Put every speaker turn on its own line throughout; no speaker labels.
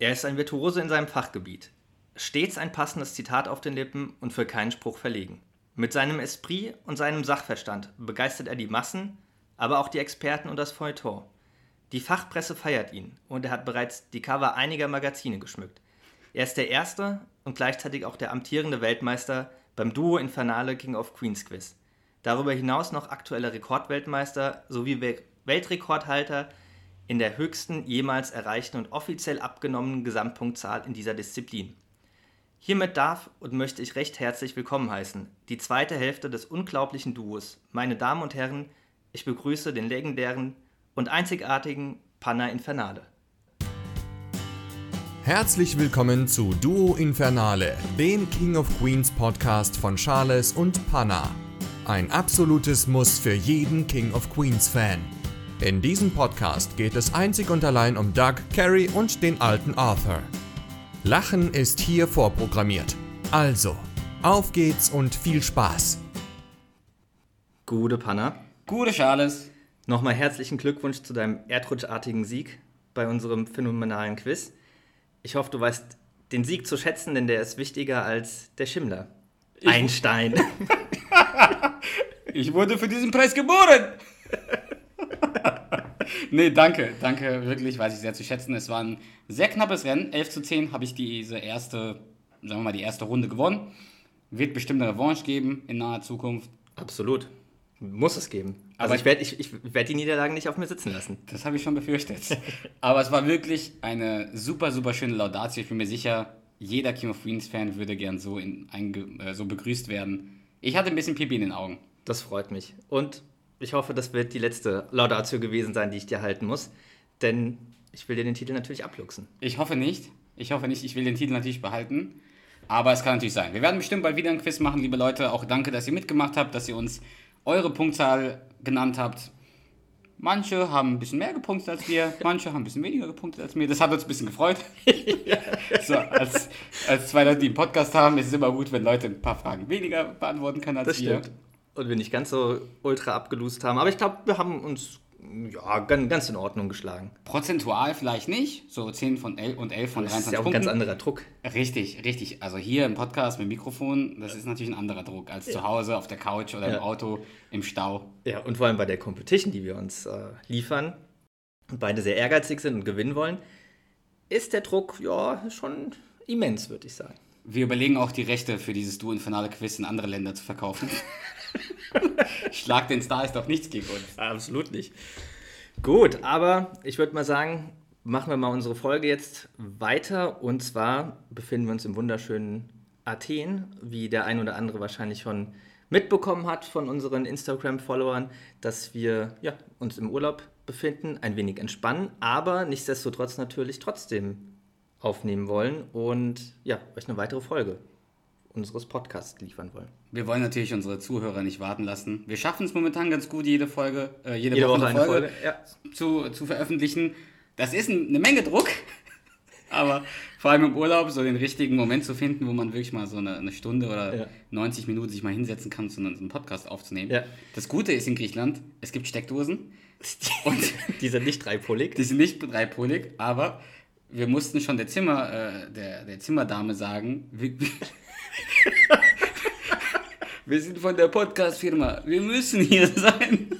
Er ist ein Virtuose in seinem Fachgebiet. Stets ein passendes Zitat auf den Lippen und für keinen Spruch verlegen. Mit seinem Esprit und seinem Sachverstand begeistert er die Massen, aber auch die Experten und das Feuilleton. Die Fachpresse feiert ihn und er hat bereits die Cover einiger Magazine geschmückt. Er ist der erste und gleichzeitig auch der amtierende Weltmeister beim Duo Infernale King of Queens Quiz. Darüber hinaus noch aktueller Rekordweltmeister sowie Weltrekordhalter in der höchsten jemals erreichten und offiziell abgenommenen Gesamtpunktzahl in dieser Disziplin. Hiermit darf und möchte ich recht herzlich willkommen heißen, die zweite Hälfte des unglaublichen Duos. Meine Damen und Herren, ich begrüße den legendären und einzigartigen Panna Infernale.
Herzlich willkommen zu Duo Infernale, dem King of Queens Podcast von Charles und Panna. Ein absolutes Muss für jeden King of Queens Fan. In diesem Podcast geht es einzig und allein um Doug, Carrie und den alten Arthur. Lachen ist hier vorprogrammiert. Also, auf geht's und viel Spaß.
Gute Panna.
Gute Charles.
Nochmal herzlichen Glückwunsch zu deinem erdrutschartigen Sieg bei unserem phänomenalen Quiz. Ich hoffe, du weißt den Sieg zu schätzen, denn der ist wichtiger als der Schimmler. Ich Einstein.
ich wurde für diesen Preis geboren. nee, danke, danke, wirklich, weiß ich sehr zu schätzen. Es war ein sehr knappes Rennen. 11 zu 10 habe ich diese erste, sagen wir mal, die erste Runde gewonnen. Wird bestimmt eine Revanche geben in naher Zukunft.
Absolut. Muss es geben. Also Aber ich werde ich, ich werd die Niederlagen nicht auf mir sitzen lassen.
Das habe ich schon befürchtet. Aber es war wirklich eine super, super schöne Laudatio. Ich bin mir sicher, jeder King of Queens-Fan würde gern so, in, ein, äh, so begrüßt werden. Ich hatte ein bisschen Pipi in den Augen.
Das freut mich. Und ich hoffe, das wird die letzte Laudatio gewesen sein, die ich dir halten muss. Denn ich will dir den Titel natürlich abluchsen.
Ich hoffe nicht. Ich hoffe nicht. Ich will den Titel natürlich behalten. Aber es kann natürlich sein. Wir werden bestimmt bald wieder ein Quiz machen, liebe Leute. Auch danke, dass ihr mitgemacht habt, dass ihr uns eure Punktzahl genannt habt. Manche haben ein bisschen mehr gepunktet als wir, manche haben ein bisschen weniger gepunktet als mir. Das hat uns ein bisschen gefreut. so, als, als zwei Leute, die einen Podcast haben, ist es immer gut, wenn Leute ein paar Fragen weniger beantworten können als
das wir. Stimmt und wir nicht ganz so ultra abgelust haben. Aber ich glaube, wir haben uns ja, ganz in Ordnung geschlagen.
Prozentual vielleicht nicht, so 10 von 11 und 11 von 23 Das ist ja auch
ein ganz anderer Druck.
Richtig, richtig. Also hier im Podcast mit Mikrofon, das ist natürlich ein anderer Druck als ja. zu Hause auf der Couch oder ja. im Auto, im Stau.
Ja, und vor allem bei der Competition, die wir uns äh, liefern und beide sehr ehrgeizig sind und gewinnen wollen, ist der Druck ja schon immens, würde ich sagen.
Wir überlegen auch die Rechte für dieses Duo-Infernale-Quiz in andere Länder zu verkaufen. Schlag den Star ist doch nichts gegen uns.
Absolut nicht. Gut, aber ich würde mal sagen, machen wir mal unsere Folge jetzt weiter. Und zwar befinden wir uns im wunderschönen Athen, wie der ein oder andere wahrscheinlich schon mitbekommen hat von unseren Instagram-Followern, dass wir ja, uns im Urlaub befinden, ein wenig entspannen, aber nichtsdestotrotz natürlich trotzdem aufnehmen wollen und ja, euch eine weitere Folge unseres Podcasts liefern wollen.
Wir wollen natürlich unsere Zuhörer nicht warten lassen. Wir schaffen es momentan ganz gut, jede Folge, äh, jede,
jede, Woche, Woche eine Folge, Folge
ja. zu, zu veröffentlichen. Das ist eine Menge Druck, aber vor allem im Urlaub so den richtigen Moment zu finden, wo man wirklich mal so eine, eine Stunde oder ja. 90 Minuten sich mal hinsetzen kann, so einen, so einen Podcast aufzunehmen. Ja. Das Gute ist in Griechenland, es gibt Steckdosen.
Und die sind nicht dreipolig.
Die sind nicht dreipolig, aber wir mussten schon der Zimmer, äh, der, der Zimmerdame sagen, wir, wir sind von der Podcast-Firma. Wir müssen hier sein.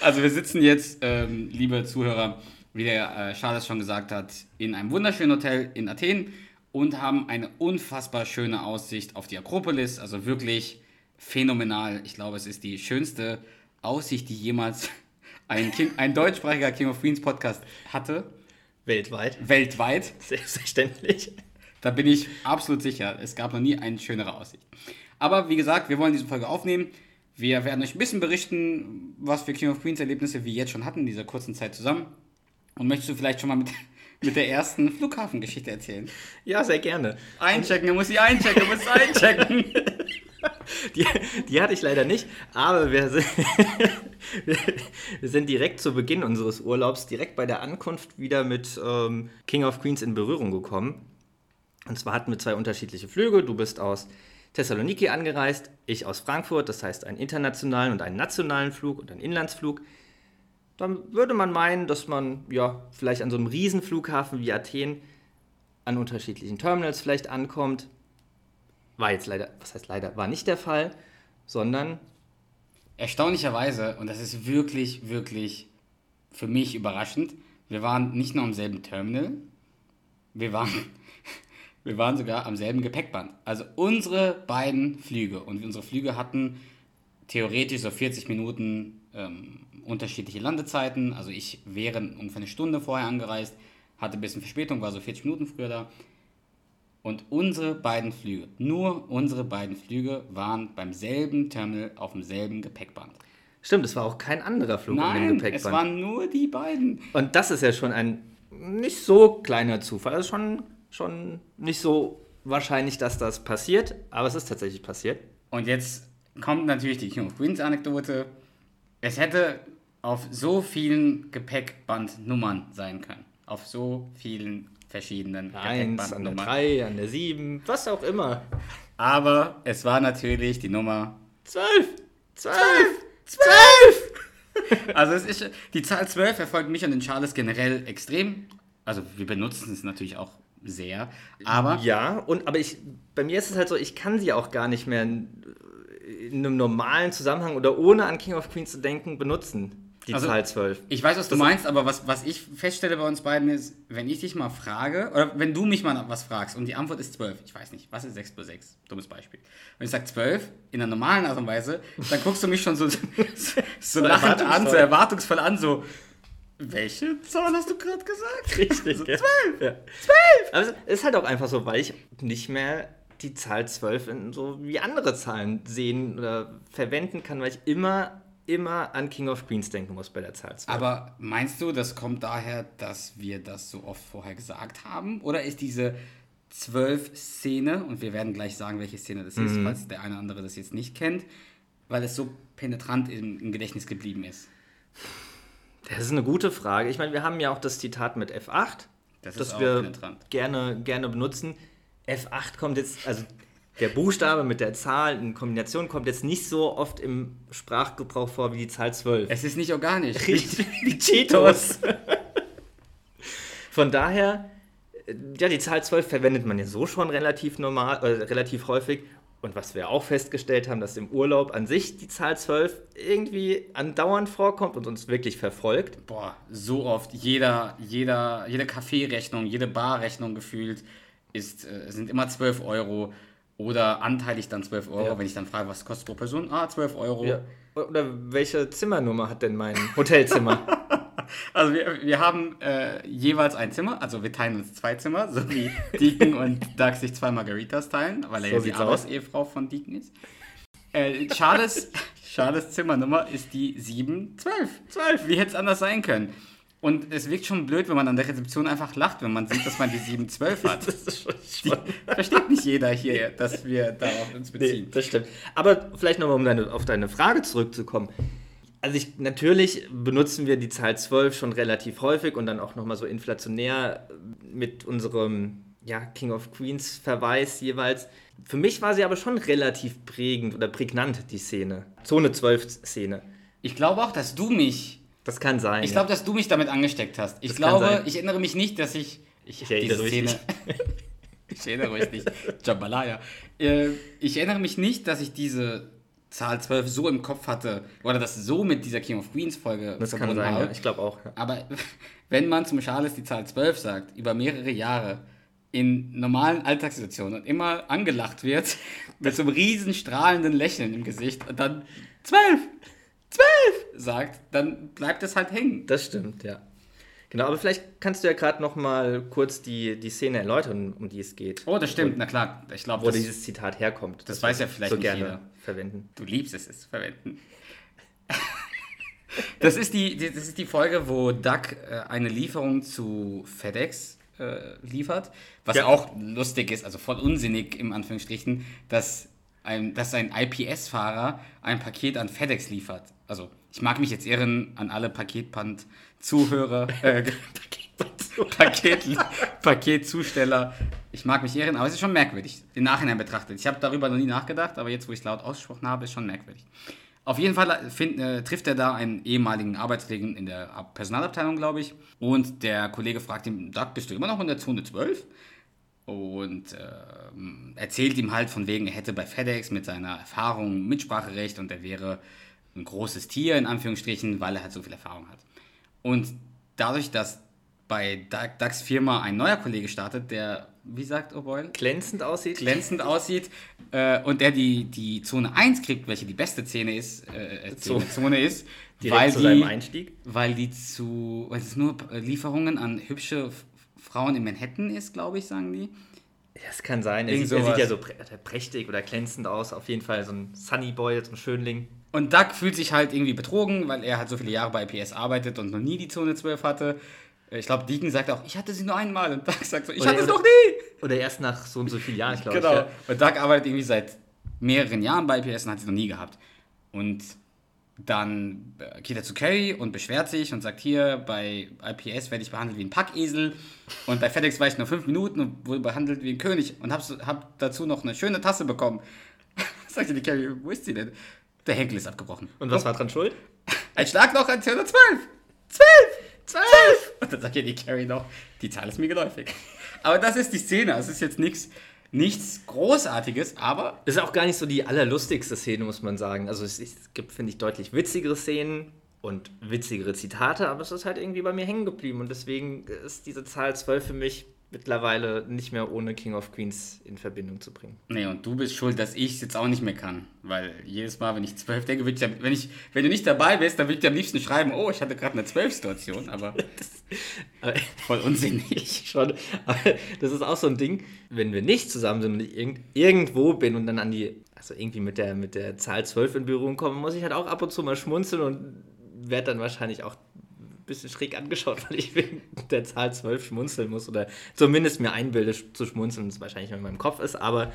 Also wir sitzen jetzt, ähm, liebe Zuhörer, wie der äh, Charles schon gesagt hat, in einem wunderschönen Hotel in Athen und haben eine unfassbar schöne Aussicht auf die Akropolis. Also wirklich phänomenal. Ich glaube, es ist die schönste Aussicht, die jemals ein, King, ein deutschsprachiger King of Queens Podcast hatte.
Weltweit.
Weltweit.
Selbstverständlich.
Da bin ich absolut sicher. Es gab noch nie eine schönere Aussicht. Aber wie gesagt, wir wollen diese Folge aufnehmen. Wir werden euch ein bisschen berichten, was für King of Queens Erlebnisse wir jetzt schon hatten in dieser kurzen Zeit zusammen. Und möchtest du vielleicht schon mal mit, mit der ersten Flughafengeschichte erzählen?
Ja, sehr gerne.
Einchecken, du musst sie einchecken, du musst einchecken.
Die, die hatte ich leider nicht, aber wir sind, wir sind direkt zu Beginn unseres Urlaubs, direkt bei der Ankunft wieder mit ähm, King of Queens in Berührung gekommen. Und zwar hatten wir zwei unterschiedliche Flüge. Du bist aus Thessaloniki angereist, ich aus Frankfurt, das heißt einen internationalen und einen nationalen Flug und einen Inlandsflug. dann würde man meinen, dass man ja vielleicht an so einem Riesenflughafen wie Athen an unterschiedlichen Terminals vielleicht ankommt. War jetzt leider, was heißt leider, war nicht der Fall, sondern
Erstaunlicherweise, und das ist wirklich, wirklich für mich überraschend, wir waren nicht nur am selben Terminal, wir waren, wir waren sogar am selben Gepäckband. Also unsere beiden Flüge, und unsere Flüge hatten theoretisch so 40 Minuten ähm, unterschiedliche Landezeiten. Also ich wäre ungefähr eine Stunde vorher angereist, hatte ein bisschen Verspätung, war so 40 Minuten früher da. Und unsere beiden Flüge, nur unsere beiden Flüge waren beim selben Terminal auf demselben Gepäckband.
stimmt, es war auch kein anderer Flug in dem
Nein, es
Gepäckband.
waren nur die beiden.
Und das ist ja schon ein nicht so kleiner Zufall. Das ist schon, schon nicht so wahrscheinlich, dass das passiert, aber es ist tatsächlich passiert.
Und jetzt kommt natürlich die King of Queens Anekdote. Es hätte auf so vielen Gepäckbandnummern sein können. Auf so vielen verschiedenen
Eins, an der
Gepäckbandnummern.
drei, an der sieben, was auch immer.
Aber es war natürlich die Nummer
Zwölf! Zwölf! Zwölf!
Also es ist, die Zahl 12 verfolgt mich und den Charles generell extrem. Also wir benutzen es natürlich auch sehr. Aber
Ja, und aber ich, bei mir ist es halt so, ich kann sie auch gar nicht mehr in, in einem normalen Zusammenhang oder ohne an King of Queens zu denken benutzen. Die
Also,
Zahl 12.
ich weiß, was du meinst, aber was, was ich feststelle bei uns beiden ist, wenn ich dich mal frage, oder wenn du mich mal was fragst und die Antwort ist 12, ich weiß nicht, was ist 6 plus 6? Dummes Beispiel. Wenn ich sage 12 in einer normalen Art und Weise, dann guckst du mich schon so, so, so lachend an, so
erwartungsvoll
an, so, welche Zahl hast du gerade gesagt?
Richtig,
So,
gell?
12!
Ja. Aber es ist halt auch einfach so, weil ich nicht mehr die Zahl 12 in so wie andere Zahlen sehen oder verwenden kann, weil ich immer, immer an King of Queens denken muss bei der Zahl 12.
Aber meinst du, das kommt daher, dass wir das so oft vorher gesagt haben? Oder ist diese zwölf Szene, und wir werden gleich sagen, welche Szene das ist, falls der eine oder andere das jetzt nicht kennt, weil es so penetrant im, im Gedächtnis geblieben ist?
Das ist eine gute Frage. Ich meine, wir haben ja auch das Zitat mit F8,
Das
das wir
penetrant.
gerne, gerne benutzen. F8 kommt jetzt, also der Buchstabe mit der Zahl in Kombination kommt jetzt nicht so oft im Sprachgebrauch vor wie die Zahl 12.
Es ist nicht organisch.
Richtig, wie Cheetos. Von daher, äh, ja, die Zahl 12 verwendet man ja so schon relativ normal, äh, relativ häufig. Und was wir auch festgestellt haben, dass im Urlaub an sich die Zahl 12 irgendwie andauernd vorkommt und uns wirklich verfolgt.
Boah, so oft. Jeder, jeder, jede Kaffeerechnung, jede Barrechnung gefühlt ist, äh, sind immer 12 Euro. Oder anteilig dann 12 Euro,
Ja.
wenn ich dann frage, was kostet pro Person? Ah, 12 Euro.
Ja. Oder welche Zimmernummer hat denn mein Hotelzimmer?
Also wir, wir haben äh, jeweils ein Zimmer, also wir teilen uns zwei Zimmer, so wie Deacon und Doug sich zwei Margaritas teilen, weil er
So
ja die. Arbeitsehefrau von Deacon ist. Äh, Charles, Charles Zimmernummer ist die 712. 12. Wie hätte es anders sein können? Und es wirkt schon blöd, wenn man an der Rezeption einfach lacht, wenn man sieht, dass man die 712 hat.
Das ist schon,
Die, versteht nicht jeder hier, dass wir darauf uns
Nee,
beziehen.
das stimmt. Aber vielleicht nochmal, um deine, auf deine Frage zurückzukommen. Also ich, natürlich benutzen wir die Zahl 12 schon relativ häufig und dann auch nochmal so inflationär mit unserem ja, King of Queens Verweis jeweils. Für mich war sie aber schon relativ prägend oder prägnant, die Szene. Zone 12 Szene.
Ich glaube auch, dass du mich
Das kann sein.
Ich glaube, dass du mich damit angesteckt hast. Ich
Das
glaube, ich erinnere mich nicht, dass ich. Ich,
Ich erinnere mich nicht.
ich erinnere mich nicht. Jambalaya. Äh, ich erinnere mich nicht, dass ich diese Zahl 12 so im Kopf hatte. Oder das so mit dieser King of Queens Folge
das kann sein,
habe.
ja. Ich glaube auch. Ja.
Aber wenn man zum Charles die Zahl 12 sagt, über mehrere Jahre, in normalen Alltagssituationen und immer angelacht wird, mit so einem riesen strahlenden Lächeln im Gesicht und dann 12, 12 sagt, dann bleibt es halt hängen.
Das stimmt, ja. Genau, aber vielleicht kannst du ja gerade noch mal kurz die, die Szene erläutern, um die es geht.
Oh, das stimmt, na klar. Ich glaube,
Wo
das,
dieses Zitat herkommt.
das
wir
weiß ja vielleicht
so
nicht
gerne
jeder.
Verwenden.
du liebst es, es zu verwenden. Das ist die, das ist die Folge, wo Doug äh, eine Lieferung zu FedEx äh, liefert, was
Ja.
auch lustig ist, also voll unsinnig im Anführungsstrichen, dass ein, dass ein IPS-Fahrer ein Paket an FedEx liefert. Also ich mag mich jetzt irren an alle Paketband-Zuhörer, äh, Paket, Paketzusteller. Ich mag mich irren, aber es ist schon merkwürdig, im Nachhinein betrachtet. Ich habe darüber noch nie nachgedacht, aber jetzt, wo ich es laut ausgesprochen habe, ist schon merkwürdig. Auf jeden Fall find, äh, trifft er da einen ehemaligen Arbeitskollegen in der Ab- Personalabteilung, glaube ich. Und der Kollege fragt ihn, Doug, bist du immer noch in der Zone 12? Und ähm, erzählt ihm halt von wegen, er hätte bei FedEx mit seiner Erfahrung Mitspracherecht und er wäre ein großes Tier, in Anführungsstrichen, weil er halt so viel Erfahrung hat. Und dadurch, dass bei Doug- Dougs Firma ein neuer Kollege startet, der, wie sagt O'Boyle?
Glänzend aussieht.
glänzend aussieht äh, und der die, die Zone 1 kriegt, welche die beste Szene ist, äh, äh, Zone, Zone ist, weil
zu
die,
seinem Einstieg.
weil die zu, weil es nur äh, Lieferungen an hübsche Frauen in Manhattan ist, glaube ich, sagen die.
Ja, es kann sein. Er sieht, er sieht ja so prä- prächtig oder glänzend aus. Auf jeden Fall so ein Sunny Boy, so ein Schönling.
Und Doug fühlt sich halt irgendwie betrogen, weil er halt so viele Jahre bei PS arbeitet und noch nie die Zone 12 hatte. Ich glaube, Deacon sagt auch, ich hatte sie nur einmal. Und Doug sagt so, ich
Oder-
hatte sie noch nie.
Oder erst nach so und so vielen Jahren, glaube
Genau.
ich. Ja.
Und Doug arbeitet irgendwie seit mehreren Jahren bei IPS und hat sie noch nie gehabt. Und dann äh, geht er zu Carrie und beschwert sich und sagt, hier, bei IPS werde ich behandelt wie ein Packesel und bei FedEx war ich nur fünf Minuten und wurde behandelt wie ein König und hab, hab dazu noch eine schöne Tasse bekommen. Sagte die Carrie, wo ist sie denn? Der Henkel ist abgebrochen.
Und was war dran schuld?
Ein Schlag noch an 212! Zwölf! Zwölf! Und dann sagt ja die Carrie noch, die Zahl ist mir geläufig. Aber das ist die Szene. Es ist jetzt nichts, nichts Großartiges, aber
Das ist auch gar nicht so die allerlustigste Szene, muss man sagen. Also es, es gibt, finde ich, deutlich witzigere Szenen und witzigere Zitate, aber es ist halt irgendwie bei mir hängen geblieben. Und deswegen ist diese Zahl 12 für mich mittlerweile nicht mehr ohne King of Queens in Verbindung zu bringen.
Nee, und du bist schuld, dass ich es jetzt auch nicht mehr kann. Weil jedes Mal, wenn ich zwölf denke, würde ich, wenn, ich, wenn du nicht dabei bist, dann würde ich dir am liebsten schreiben, oh, ich hatte gerade eine Zwölf-Situation, aber
Aber
voll unsinnig.
schon. Aber das ist auch so ein Ding, wenn wir nicht zusammen sind und ich irgend, irgendwo bin und dann an die, also irgendwie mit der, mit der Zahl 12 in Berührung komme, muss ich halt auch ab und zu mal schmunzeln und werde dann wahrscheinlich auch bisschen schräg angeschaut, weil ich wegen der Zahl 12 schmunzeln muss oder zumindest mir einbilde zu schmunzeln, das wahrscheinlich nur in meinem Kopf ist, aber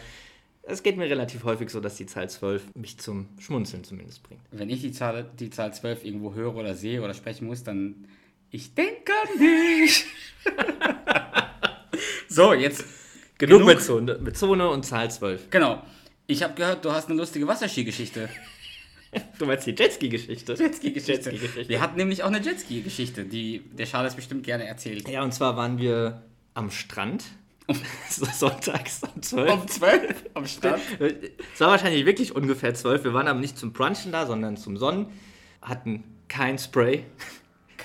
es geht mir relativ häufig so, dass die Zahl 12 mich zum Schmunzeln zumindest bringt.
Wenn ich die Zahl, die Zahl 12 irgendwo höre oder sehe oder sprechen muss, dann ich denke an dich. so, jetzt
Genug,
Genug.
Mit, Zone, mit Zone und Zahl 12.
Genau. Ich habe gehört, du hast eine lustige Wasserski-Geschichte.
Du meinst die Jetski-Geschichte?
Jetski-Geschichte.
Jetski-Geschichte.
Wir hatten nämlich auch eine Jetski-Geschichte, die der Charles bestimmt gerne erzählt.
Ja, und zwar waren wir am Strand. so sonntags um 12.
Um 12 am Strand.
Es war wahrscheinlich wirklich ungefähr 12. Wir waren aber nicht zum Brunchen da, sondern zum Sonnen. Hatten kein Spray.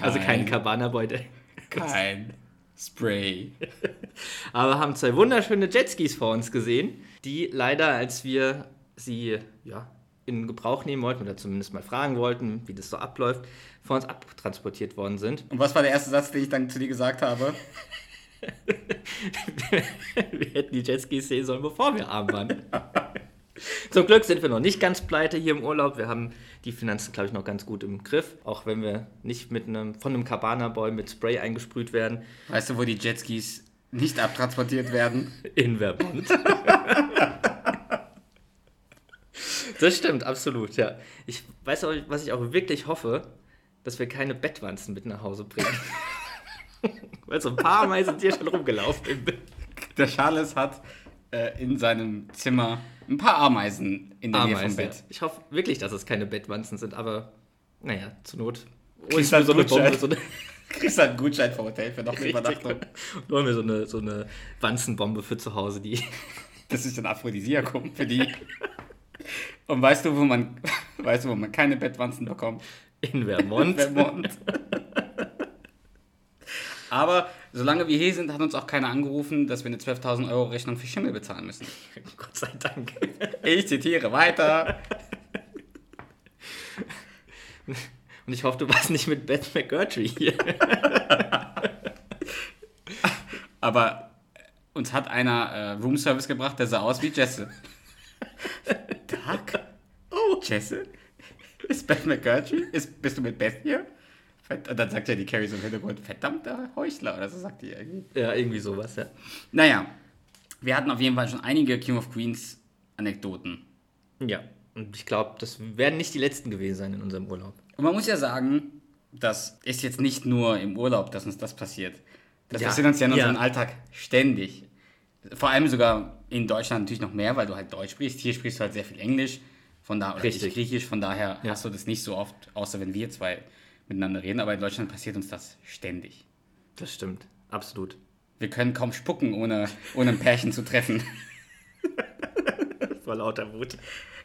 Also keinen Cabana Boy. der-
Kein Spray.
Aber haben zwei wunderschöne Jetskis vor uns gesehen, die leider, als wir sie ja, in Gebrauch nehmen wollten oder zumindest mal fragen wollten, wie das so abläuft, vor uns abtransportiert worden sind.
Und was war der erste Satz, den ich dann zu dir gesagt habe?
wir hätten die Jetskis sehen sollen, bevor wir arm waren. Zum Glück sind wir noch nicht ganz pleite hier im Urlaub. Wir haben die Finanzen, glaube ich, noch ganz gut im Griff. Auch wenn wir nicht mit einem, von einem Cabana-Boy mit Spray eingesprüht werden.
Weißt du, wo die Jetskis nicht abtransportiert werden?
In Vermont. das stimmt, absolut, ja. Ich weiß auch, was ich auch wirklich hoffe, dass wir keine Bettwanzen mit nach Hause bringen. Weil so ein paar Mal sind hier schon rumgelaufen. Bett.
Der Charles hat äh, in seinem Zimmer ein paar Ameisen in der Nähe vom
Ameisen, ja.
Bett.
Ich hoffe wirklich, dass es keine Bettwanzen sind, aber naja, zur Not.
Kriegst
ich
halt
so eine
Gutschein.
Bombe, so eine,
Kriegst halt einen Gutschein vom Hotel für noch eine Übernachtung.
hol mir so eine, so eine Wanzenbombe für zu Hause, die
Das ist ein Aphrodisiakum für die. Und weißt du, wo man, weißt du, wo man keine Bettwanzen bekommt?
in Vermont.
Vermont. Aber solange wir hier sind, hat uns auch keiner angerufen, dass wir eine 12.000 Euro Rechnung für Schimmel bezahlen müssen.
Gott sei Dank.
Ich zitiere weiter.
Und ich hoffe, du warst nicht mit Beth McGurtry hier.
Aber uns hat einer äh, Roomservice gebracht, der sah aus wie Jesse. Jesse? Ist Beth McGurtry? Ist, bist du mit Beth hier? Und dann sagt ja die Carrie so im Hintergrund, verdammter Heuchler, oder so sagt die irgendwie.
Ja, irgendwie sowas, ja.
Naja, wir hatten auf jeden Fall schon einige King of Queens Anekdoten.
Ja. Und ich glaube, das werden nicht die letzten gewesen sein in unserem Urlaub.
Und man muss ja sagen, das ist jetzt nicht nur im Urlaub, dass uns das passiert. Das
Ja,
passiert uns ja in
ja.
unserem Alltag ständig. Vor allem sogar in Deutschland natürlich noch mehr, weil du halt Deutsch sprichst. Hier sprichst du halt sehr viel Englisch. Von da, oder
Richtig.
ich Griechisch, von daher
Ja.
hast du das nicht so oft, außer wenn wir zwei miteinander reden. Aber in Deutschland passiert uns das ständig.
Das stimmt. Absolut.
Wir können kaum spucken, ohne, ohne ein Pärchen zu treffen.
Vor lauter Wut.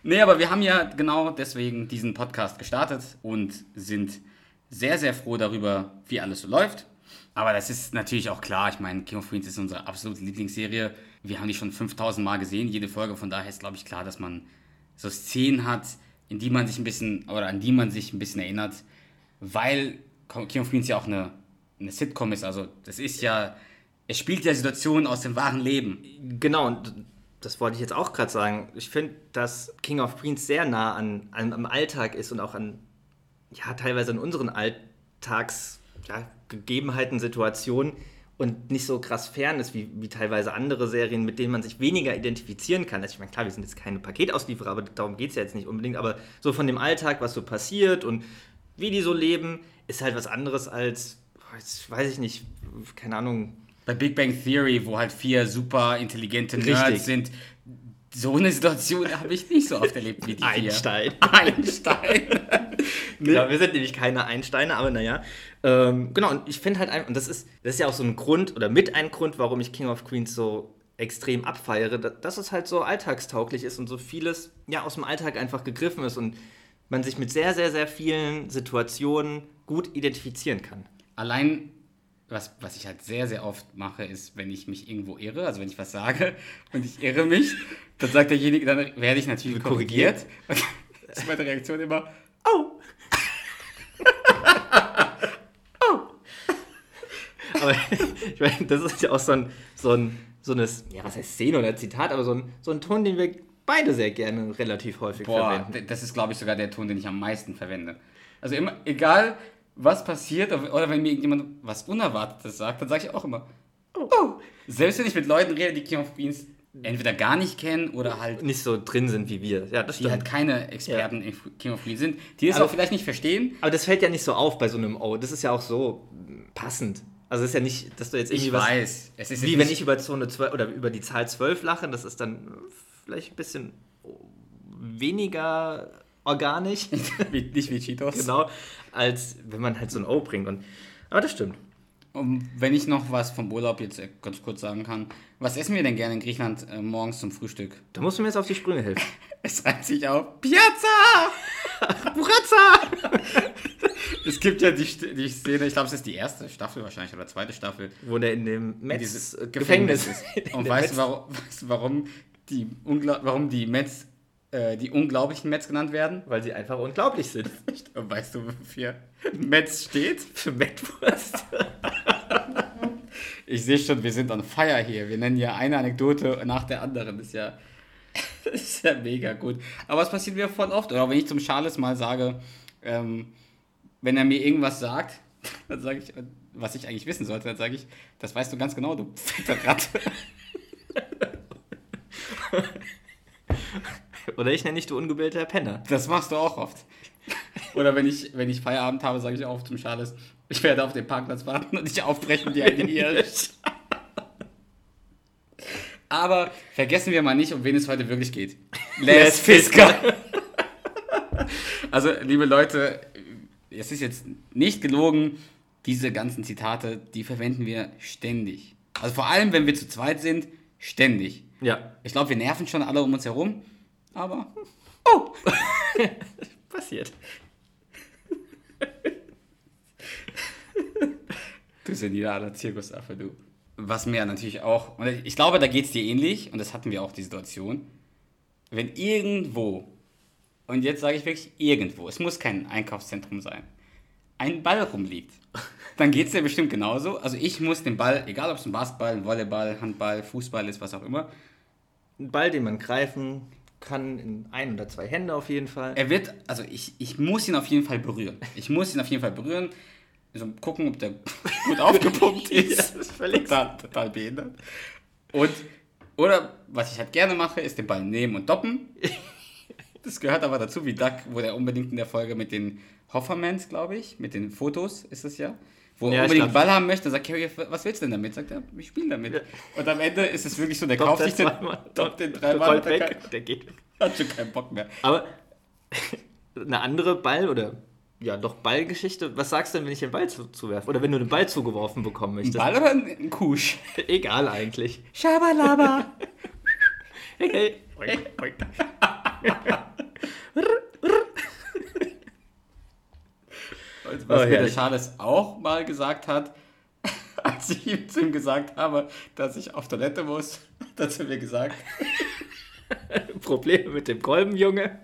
Nee, aber wir haben ja genau deswegen diesen Podcast gestartet und sind sehr, sehr froh darüber, wie alles so läuft. Aber das ist natürlich auch klar. Ich meine, King of Queens ist unsere absolute Lieblingsserie. Wir haben die schon 5000 Mal gesehen, jede Folge. Von daher ist, glaube ich, klar, dass man so Szenen hat, in die man sich ein bisschen, oder an die man sich ein bisschen erinnert, weil King of Queens ja auch eine, eine Sitcom ist. Also, das ist ja, es spielt ja Situationen aus dem wahren Leben.
Genau, und das wollte ich jetzt auch gerade sagen. Ich finde, dass King of Queens sehr nah an, an, am Alltag ist und auch an, ja, teilweise an unseren Alltags, ja, Situationen und nicht so krass fern ist wie, wie teilweise andere Serien, mit denen man sich weniger identifizieren kann. Also ich meine, klar, wir sind jetzt keine Paketauslieferer, aber darum geht es ja jetzt nicht unbedingt, aber so von dem Alltag, was so passiert und wie die so leben, ist halt was anderes als, weiß ich nicht, keine Ahnung,
Bei Big Bang Theory, wo halt vier super intelligente Nerds
Richtig.
sind, so eine Situation habe ich nicht so oft erlebt wie die
Einstein.
Einstein.
Genau, wir sind nämlich keine Einsteine, aber naja. Ähm, genau, und ich finde halt einfach, und das ist, das ist ja auch so ein Grund oder mit ein Grund, warum ich King of Queens so extrem abfeiere, da- dass es halt so alltagstauglich ist und so vieles ja aus dem Alltag einfach gegriffen ist und man sich mit sehr, sehr, sehr vielen Situationen gut identifizieren kann.
Allein, was, was ich halt sehr, sehr oft mache, ist, wenn ich mich irgendwo irre, also wenn ich was sage und ich irre mich, dann sagt derjenige, dann werde ich natürlich korrigiert.
Korrigiert.
Das ist meine Reaktion immer,
Oh! Ich meine, das ist ja auch so ein, so ein, so eine, ja, was heißt Szene oder Zitat, aber so ein, so ein Ton, den wir beide sehr gerne relativ häufig
Boah,
verwenden.
das ist, glaube ich, sogar der Ton, den ich am meisten verwende. Also immer, egal was passiert, oder wenn mir irgendjemand was Unerwartetes sagt, dann sage ich auch immer, oh. Selbst wenn ich mit Leuten rede, die King of Queens entweder gar nicht kennen oder halt,
Nicht so drin sind wie wir. Ja, das
die
stimmt.
halt keine Experten in King of Queens sind, die es auch vielleicht nicht verstehen.
aber das fällt ja nicht so auf bei so einem Oh. Das ist ja auch so passend. Also es ist ja nicht, dass du jetzt irgendwie
Ich
was.
weiß. Es ist
Wie wenn ich über Zone 12 oder über die Zahl 12 lache, das ist dann vielleicht ein bisschen weniger organisch.
nicht wie Cheetos.
genau, als wenn man halt so ein O bringt. Und, aber das stimmt.
Und wenn ich noch was vom Urlaub jetzt äh, ganz kurz sagen kann, was essen wir denn gerne in Griechenland äh, morgens zum Frühstück?
Da musst du mir jetzt auf die Sprünge helfen.
Es reimt sich auf Piazza!
Burazza!
Es gibt ja die, die Szene, ich glaube, es ist die erste Staffel wahrscheinlich oder zweite Staffel.
Wo der in dem
in
Metz
dieses
äh, Gefängnis ist.
ist.
In
Und weißt du,
Metz-
warum, weißt du, warum die, warum die Mets, äh, die unglaublichen Mets genannt werden?
Weil sie einfach unglaublich sind.
Und weißt du, wofür Mets steht?
Für Mettwurst.
Ich sehe schon, wir sind on fire hier. Wir nennen ja eine Anekdote nach der anderen. Das ist ja, das ist ja mega gut. Aber es passiert mir voll oft. Oder wenn ich zum Charles mal sage, ähm, wenn er mir irgendwas sagt, dann sage ich, was ich eigentlich wissen sollte, dann sage ich, das weißt du ganz genau, du fette Ratte.
Oder ich nenne dich du ungebildeter Penner.
Das machst du auch oft. Oder wenn ich, wenn ich Feierabend habe, sage ich auch zum Charles, ich werde auf den Parkplatz warten und nicht aufbrechen wie ein Hirsch. Aber vergessen wir mal nicht, um wen es heute wirklich geht. Les Fisker. Also, liebe Leute, es ist jetzt nicht gelogen, diese ganzen Zitate, die verwenden wir ständig. Also vor allem, wenn wir zu zweit sind, ständig.
Ja,
Ich glaube, wir nerven schon alle um uns herum, aber
passiert.
Du senialer Zirkusaffe, du. Was mir natürlich auch, und ich glaube, da geht es dir ähnlich, und das hatten wir auch die Situation, wenn irgendwo, und jetzt sage ich wirklich irgendwo, es muss kein Einkaufszentrum sein, ein Ball rumliegt, dann geht es dir bestimmt genauso. Also ich muss den Ball, egal ob es ein Basketball, ein Volleyball, Handball, Fußball ist, was auch immer,
Ein Ball, den man greifen kann in ein oder zwei Hände auf jeden Fall.
er wird, also ich, ich muss ihn auf jeden Fall berühren. Ich muss ihn auf jeden Fall berühren. Also gucken, ob der gut aufgepumpt ist.
Ja, das ist völlig-
total, total behindert. Und, oder was ich halt gerne mache, ist den Ball nehmen und doppen. Das gehört aber dazu, wie Duck, wo der unbedingt in der Folge mit den Hoffermans, glaube ich, mit den Fotos ist es ja, wo er
Ja, ich
unbedingt einen Ball haben möchte, sagt Carrie, was willst du denn damit? Sagt er, ich spiele damit.
Ja.
Und am Ende ist es wirklich so, der kauft
er
sich den, den dreimal,
rollt
und der
weg, der geht weg.
hat schon keinen Bock mehr.
Aber eine andere Ball- oder ja, doch Ballgeschichte. Was sagst du denn, wenn ich den Ball zu, zuwerfe? Oder wenn du den Ball zugeworfen bekommen
Ein
möchtest?
Ball oder ein Kusch?
Egal eigentlich.
Schabalaba.
Hey, hey.
Und was
Oh,
mir der. Charles auch mal gesagt hat, als ich ihm zu ihm gesagt habe, dass ich auf Toilette muss, hat er mir gesagt,
Probleme mit dem Kolbenjunge.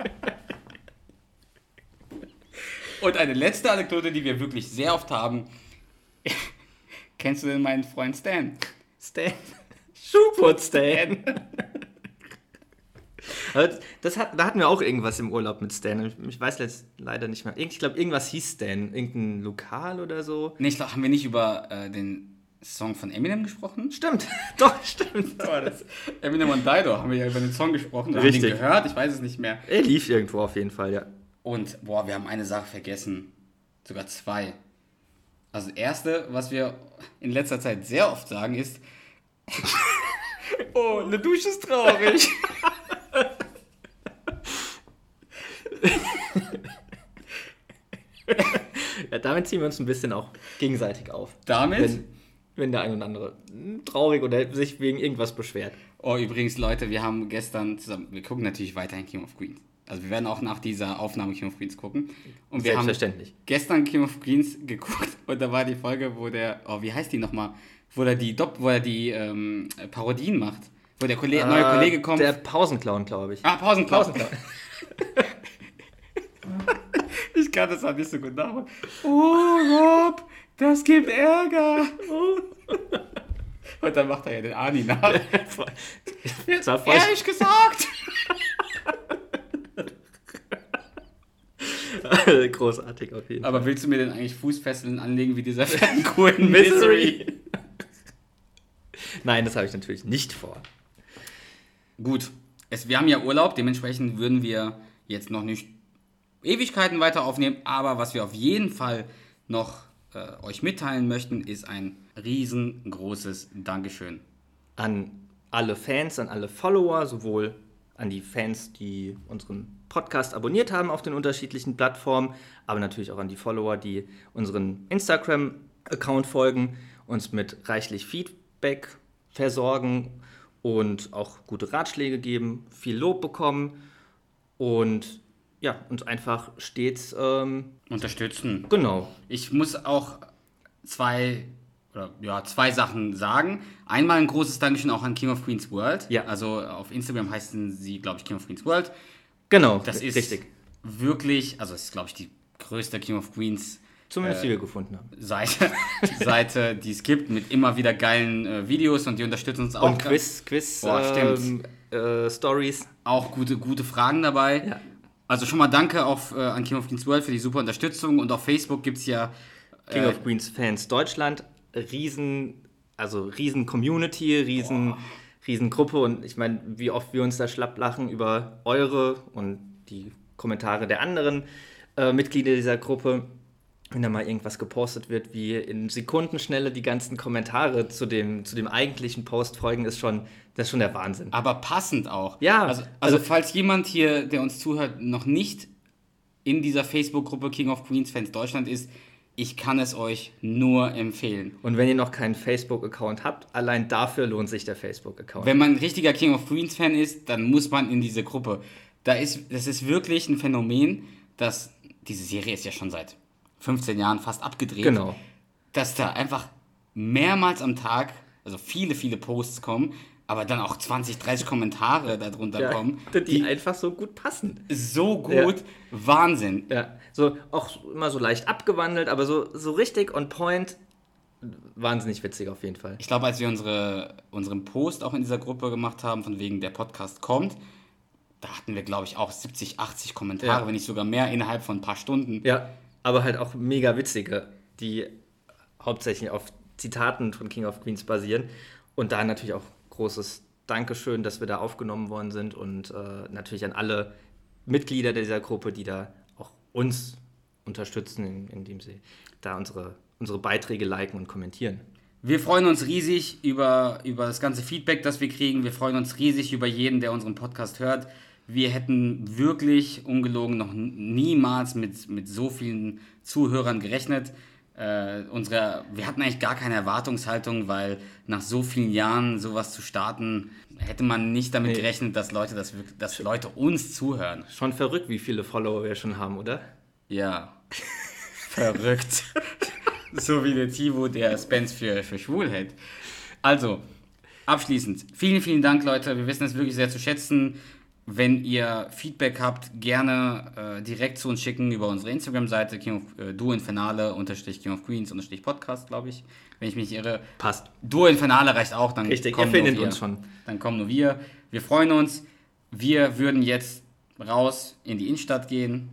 Und eine letzte Anekdote, die wir wirklich sehr oft haben. Kennst du denn meinen Freund Stan?
Stan. Schuhputz Stan. Das hat, da hatten wir auch irgendwas im Urlaub mit Stan. Ich, weiß jetzt leider nicht mehr. Ich glaube, irgendwas hieß Stan. Irgendein Lokal oder so.
Nee, ich glaub, haben wir nicht über äh, den Song von Eminem gesprochen?
Stimmt. Doch, stimmt.
Eminem und Dido haben wir ja über den Song gesprochen. Oder
Richtig.
Haben den gehört? Ich weiß es nicht mehr.
Er lief irgendwo auf jeden Fall, ja.
Und, boah, wir haben eine Sache vergessen. Sogar zwei. Also, das erste, was wir in letzter Zeit sehr oft sagen, ist: Oh, eine Dusche ist traurig.
ja. Damit ziehen wir uns ein bisschen auch gegenseitig auf.
Damit?
Wenn, wenn der ein oder andere traurig oder sich wegen irgendwas beschwert.
Oh, übrigens, Leute, wir haben gestern zusammen, wir gucken natürlich weiterhin King of Queens. Also wir werden auch nach dieser Aufnahme King of Queens gucken. Und wir haben gestern King of Queens geguckt und da war die Folge, wo der, oh, wie heißt die nochmal? Wo er die, Dopp, wo er die ähm, Parodien macht. Wo der Kollege, neue
Äh,
Kollege kommt.
Der Pausenclown, glaube ich.
ah, Pausenclown.
Pausenclown.
Ich kann das auch nicht so gut nachmachen. Oh, Rob, das gibt Ärger. Oh. Und dann macht er ja den Ani nach.
War voll
Ehrlich gesagt.
großartig auf jeden Fall.
Aber willst du mir denn eigentlich Fußfesseln anlegen wie dieser in Misery?
Nein, das habe ich natürlich nicht vor.
Gut, es, wir haben ja Urlaub, dementsprechend würden wir jetzt noch nicht Ewigkeiten weiter aufnehmen, aber was wir auf jeden Fall noch äh, euch mitteilen möchten, ist ein riesengroßes Dankeschön.
An alle Fans, an alle Follower, sowohl an die Fans, die unseren Podcast abonniert haben auf den unterschiedlichen Plattformen, aber natürlich auch an die Follower, die unseren Instagram-Account folgen, uns mit reichlich Feedback versorgen und auch gute Ratschläge geben, viel Lob bekommen und ja, uns einfach stets, ähm,
Unterstützen.
genau,
Ich muss auch zwei, oder, ja, zwei Sachen sagen. Einmal ein großes Dankeschön auch an King of Queens World.
Ja.
Also auf Instagram heißen sie, glaube ich, King of Queens World.
genau,
Das ist
richtig.
wirklich, also es ist, glaube ich, die größte King of Queens
Zumindest die wir gefunden haben.
Seite, Seite, die es gibt, mit immer wieder geilen äh, Videos und die unterstützen uns auch.
Und Quiz, Quiz,
Boah,
ähm, äh, Stories.
Auch gute, gute Fragen dabei.
Ja.
Also schon mal danke auf, äh, an King of Queens World für die super Unterstützung und auf Facebook gibt es ja
King
äh,
of Queens Fans Deutschland, riesen, also riesen Community, riesen, riesen Gruppe und ich meine, wie oft wir uns da schlapp lachen über eure und die Kommentare der anderen äh, Mitglieder dieser Gruppe. Wenn da mal irgendwas gepostet wird, wie in Sekundenschnelle die ganzen Kommentare zu dem, zu dem eigentlichen Post folgen, ist schon, das ist schon der Wahnsinn.
aber passend auch.
Ja,
Also, also,
also-
falls jemand hier, der uns zuhört, noch nicht in dieser Facebook-Gruppe King of Queens Fans Deutschland ist, ich kann es euch nur empfehlen.
Und wenn ihr noch keinen Facebook-Account habt, allein dafür lohnt sich der Facebook-Account.
Wenn man ein richtiger King of Queens Fan ist, dann muss man in diese Gruppe. Da ist, das ist wirklich ein Phänomen, dass diese Serie ist ja schon seit 15 Jahren fast abgedreht.
Genau.
Dass da einfach mehrmals am Tag, also viele, viele Posts kommen, aber dann auch 20, 30 Kommentare darunter
Ja,
kommen,
die,
die
einfach so gut passen.
so gut,
Ja.
Wahnsinn.
Ja, so auch immer so leicht abgewandelt, aber so, so richtig on point. Wahnsinnig witzig auf jeden Fall.
Ich glaube, als wir unsere, unseren Post auch in dieser Gruppe gemacht haben, von wegen der Podcast kommt, da hatten wir, glaube ich, auch 70, 80 Kommentare,
Ja.
wenn nicht sogar mehr, innerhalb von ein paar Stunden.
Ja, aber halt auch mega witzige, die hauptsächlich auf Zitaten von King of Queens basieren. Und da natürlich auch großes Dankeschön, dass wir da aufgenommen worden sind und äh, natürlich an alle Mitglieder dieser Gruppe, die da auch uns unterstützen, in- indem sie da unsere, unsere Beiträge liken und kommentieren.
Wir freuen uns riesig über, über das ganze Feedback, das wir kriegen. Wir freuen uns riesig über jeden, der unseren Podcast hört. Wir hätten wirklich ungelogen noch niemals mit, mit so vielen Zuhörern gerechnet. Äh, unsere, wir hatten eigentlich gar keine Erwartungshaltung, weil nach so vielen Jahren sowas zu starten, hätte man nicht damit
Nee.
gerechnet, dass Leute, das, wirklich- dass Leute uns zuhören.
Schon verrückt, wie viele Follower wir schon haben, oder?
Ja. Verrückt. so wie der Tivo, der Spence für, für schwul hält. Also, abschließend. Vielen, vielen Dank, Leute. Wir wissen es wirklich sehr zu schätzen. Wenn ihr Feedback habt, gerne äh, direkt zu uns schicken über unsere Instagram-Seite, äh, Duo Infernale, unterstrich King of Queens, unterstrich Podcast, glaube ich. Wenn ich mich irre.
Passt.
Duo Infernale reicht auch, dann
Richtig,
kommen nur wir.
uns schon.
Dann kommen nur wir. Wir freuen uns. Wir würden jetzt raus in die Innenstadt gehen,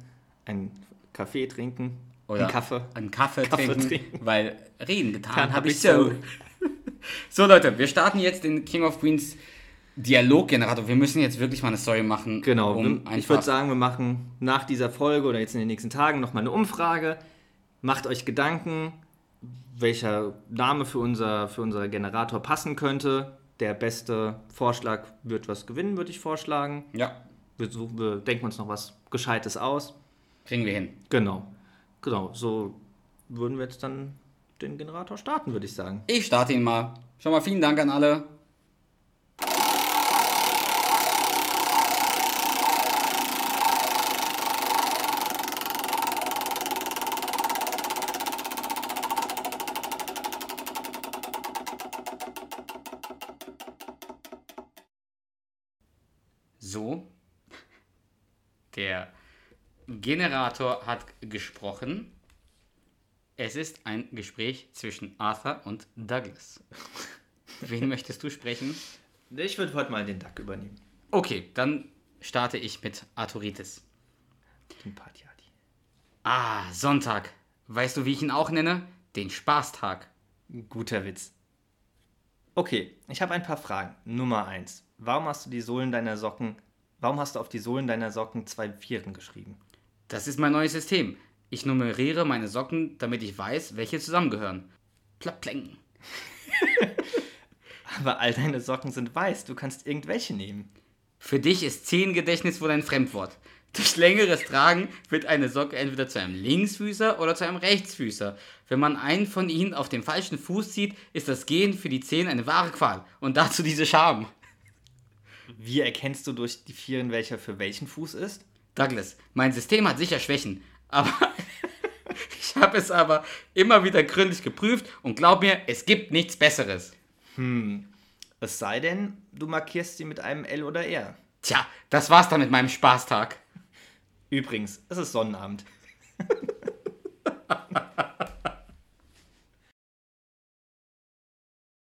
Ein Kaffee trinken.
oder
Ein Kaffee.
einen Kaffee,
Kaffee
trinken,
trinken.
weil reden getan habe
hab
ich so.
So
Leute, wir starten jetzt den King of Queens Dialoggenerator. Wir müssen jetzt wirklich mal eine Story machen.
Genau.
um
ich würde sagen, wir machen nach dieser Folge oder jetzt in den nächsten Tagen nochmal eine Umfrage. Macht euch Gedanken, welcher Name für unser, für unser Generator passen könnte. Der beste Vorschlag wird was gewinnen, würde ich vorschlagen.
Ja,
Wir, suchen- wir denken uns noch was Gescheites aus.
kriegen wir hin.
Genau. Genau. So würden wir jetzt dann den Generator starten, würde ich sagen.
Ich starte ihn mal. Schon mal vielen Dank an alle. So. Der Generator hat gesprochen. Es ist ein Gespräch zwischen Arthur und Douglas. Wen möchtest du sprechen?
Ich würde heute mal den Duck übernehmen.
Okay, dann starte ich mit Arthuritis.
Den.
Ah, Sonntag. Weißt du, wie ich ihn auch nenne? Den Spaßtag.
Guter Witz. Okay, ich habe ein paar Fragen. Nummer eins. Warum hast du die Sohlen deiner Socken, warum hast du auf die Sohlen deiner Socken zwei Vieren geschrieben?
Das ist mein neues System. Ich nummeriere meine Socken, damit ich weiß, welche zusammengehören. Plapp, pleng.
Aber all deine Socken sind weiß, du kannst irgendwelche nehmen.
Für dich ist Zehengedächtnis wohl ein Fremdwort. Durch längeres Tragen wird eine Socke entweder zu einem Linksfüßer oder zu einem Rechtsfüßer. Wenn man einen von ihnen auf dem falschen Fuß zieht, ist das Gehen für die Zehen eine wahre Qual. Und dazu diese Scham.
Wie erkennst du durch die Vieren, welcher für welchen Fuß ist?
Douglas, mein System hat sicher Schwächen, aber ich habe es aber immer wieder gründlich geprüft und glaub mir, es gibt nichts Besseres.
Es sei denn, du markierst sie mit einem L oder R.
Tja, das war's dann mit meinem Spaßtag.
Übrigens, es ist Sonnenabend.